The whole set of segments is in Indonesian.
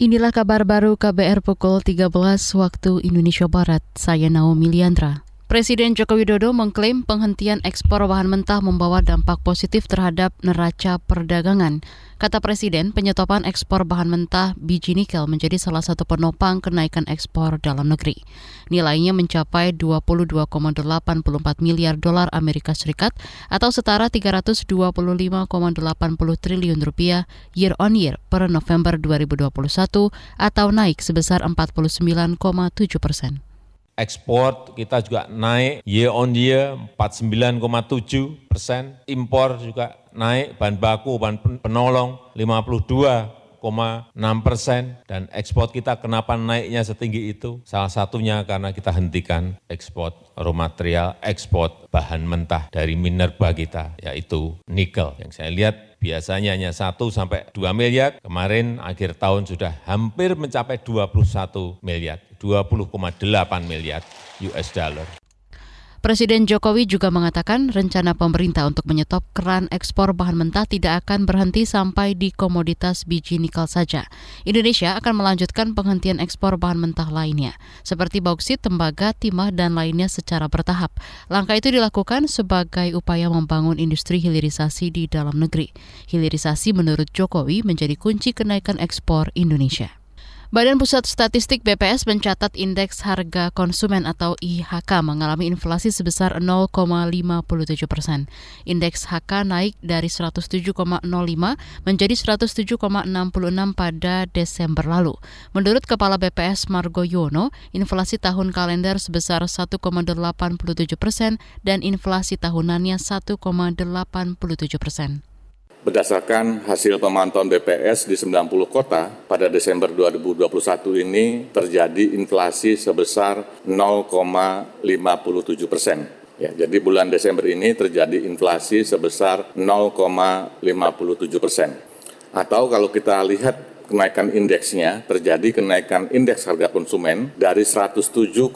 Inilah kabar baru KBR pukul 13 waktu Indonesia Barat. Saya Naomi Liandra. Presiden Joko Widodo mengklaim penghentian ekspor bahan mentah membawa dampak positif terhadap neraca perdagangan. Kata Presiden, penyetopan ekspor bahan mentah biji nikel menjadi salah satu penopang kenaikan ekspor dalam negeri. Nilainya mencapai 22,84 miliar dolar Amerika Serikat atau setara 325,80 triliun rupiah year on year per November 2021 atau naik sebesar 49,7 persen ekspor kita juga naik year on year 49,7 persen, impor juga naik, bahan baku, bahan penolong 52 enam persen dan ekspor kita kenapa naiknya setinggi itu? Salah satunya karena kita hentikan ekspor raw material, ekspor bahan mentah dari minerba kita, yaitu nikel. Yang saya lihat biasanya hanya 1 sampai 2 miliar, kemarin akhir tahun sudah hampir mencapai 21 miliar, 20,8 miliar US dollar. Presiden Jokowi juga mengatakan rencana pemerintah untuk menyetop keran ekspor bahan mentah tidak akan berhenti sampai di komoditas biji nikel saja. Indonesia akan melanjutkan penghentian ekspor bahan mentah lainnya, seperti bauksit, tembaga, timah, dan lainnya secara bertahap. Langkah itu dilakukan sebagai upaya membangun industri hilirisasi di dalam negeri. Hilirisasi menurut Jokowi menjadi kunci kenaikan ekspor Indonesia. Badan Pusat Statistik BPS mencatat indeks harga konsumen atau IHK mengalami inflasi sebesar 0,57 persen. Indeks HK naik dari 107,05 menjadi 107,66 pada Desember lalu. Menurut Kepala BPS Margo Yono, inflasi tahun kalender sebesar 1,87 persen dan inflasi tahunannya 1,87 persen. Berdasarkan hasil pemantauan BPS di 90 kota, pada Desember 2021 ini terjadi inflasi sebesar 0,57 persen. Ya, jadi bulan Desember ini terjadi inflasi sebesar 0,57 persen. Atau kalau kita lihat kenaikan indeksnya, terjadi kenaikan indeks harga konsumen dari 107,05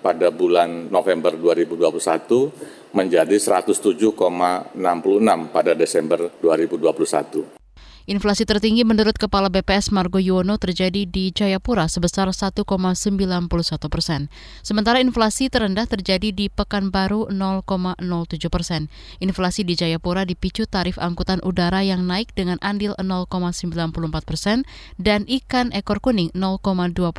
pada bulan November 2021 menjadi 107,66 pada Desember 2021. Inflasi tertinggi menurut Kepala BPS Margo Yuwono terjadi di Jayapura sebesar 1,91 persen. Sementara inflasi terendah terjadi di Pekanbaru 0,07 persen. Inflasi di Jayapura dipicu tarif angkutan udara yang naik dengan andil 0,94 persen dan ikan ekor kuning 0,29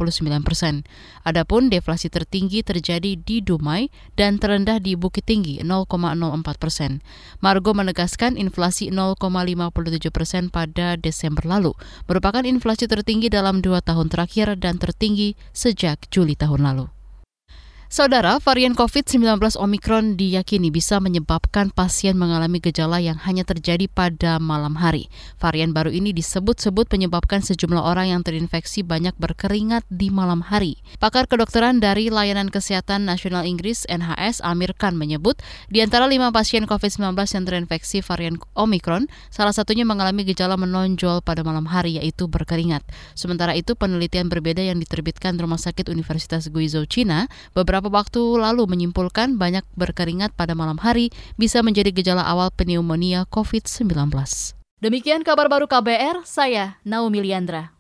persen. Adapun deflasi tertinggi terjadi di Dumai dan terendah di Bukit Tinggi 0,04 persen. Margo menegaskan inflasi 0,57 persen pada pada Desember lalu, merupakan inflasi tertinggi dalam dua tahun terakhir dan tertinggi sejak Juli tahun lalu. Saudara, varian COVID-19 Omikron diyakini bisa menyebabkan pasien mengalami gejala yang hanya terjadi pada malam hari. Varian baru ini disebut-sebut menyebabkan sejumlah orang yang terinfeksi banyak berkeringat di malam hari. Pakar kedokteran dari Layanan Kesehatan Nasional Inggris NHS Amir Khan menyebut, di antara lima pasien COVID-19 yang terinfeksi varian Omikron, salah satunya mengalami gejala menonjol pada malam hari yaitu berkeringat. Sementara itu, penelitian berbeda yang diterbitkan Rumah Sakit Universitas Guizhou Cina beberapa beberapa waktu lalu menyimpulkan banyak berkeringat pada malam hari bisa menjadi gejala awal pneumonia COVID-19. Demikian kabar baru KBR, saya Naomi Liandra.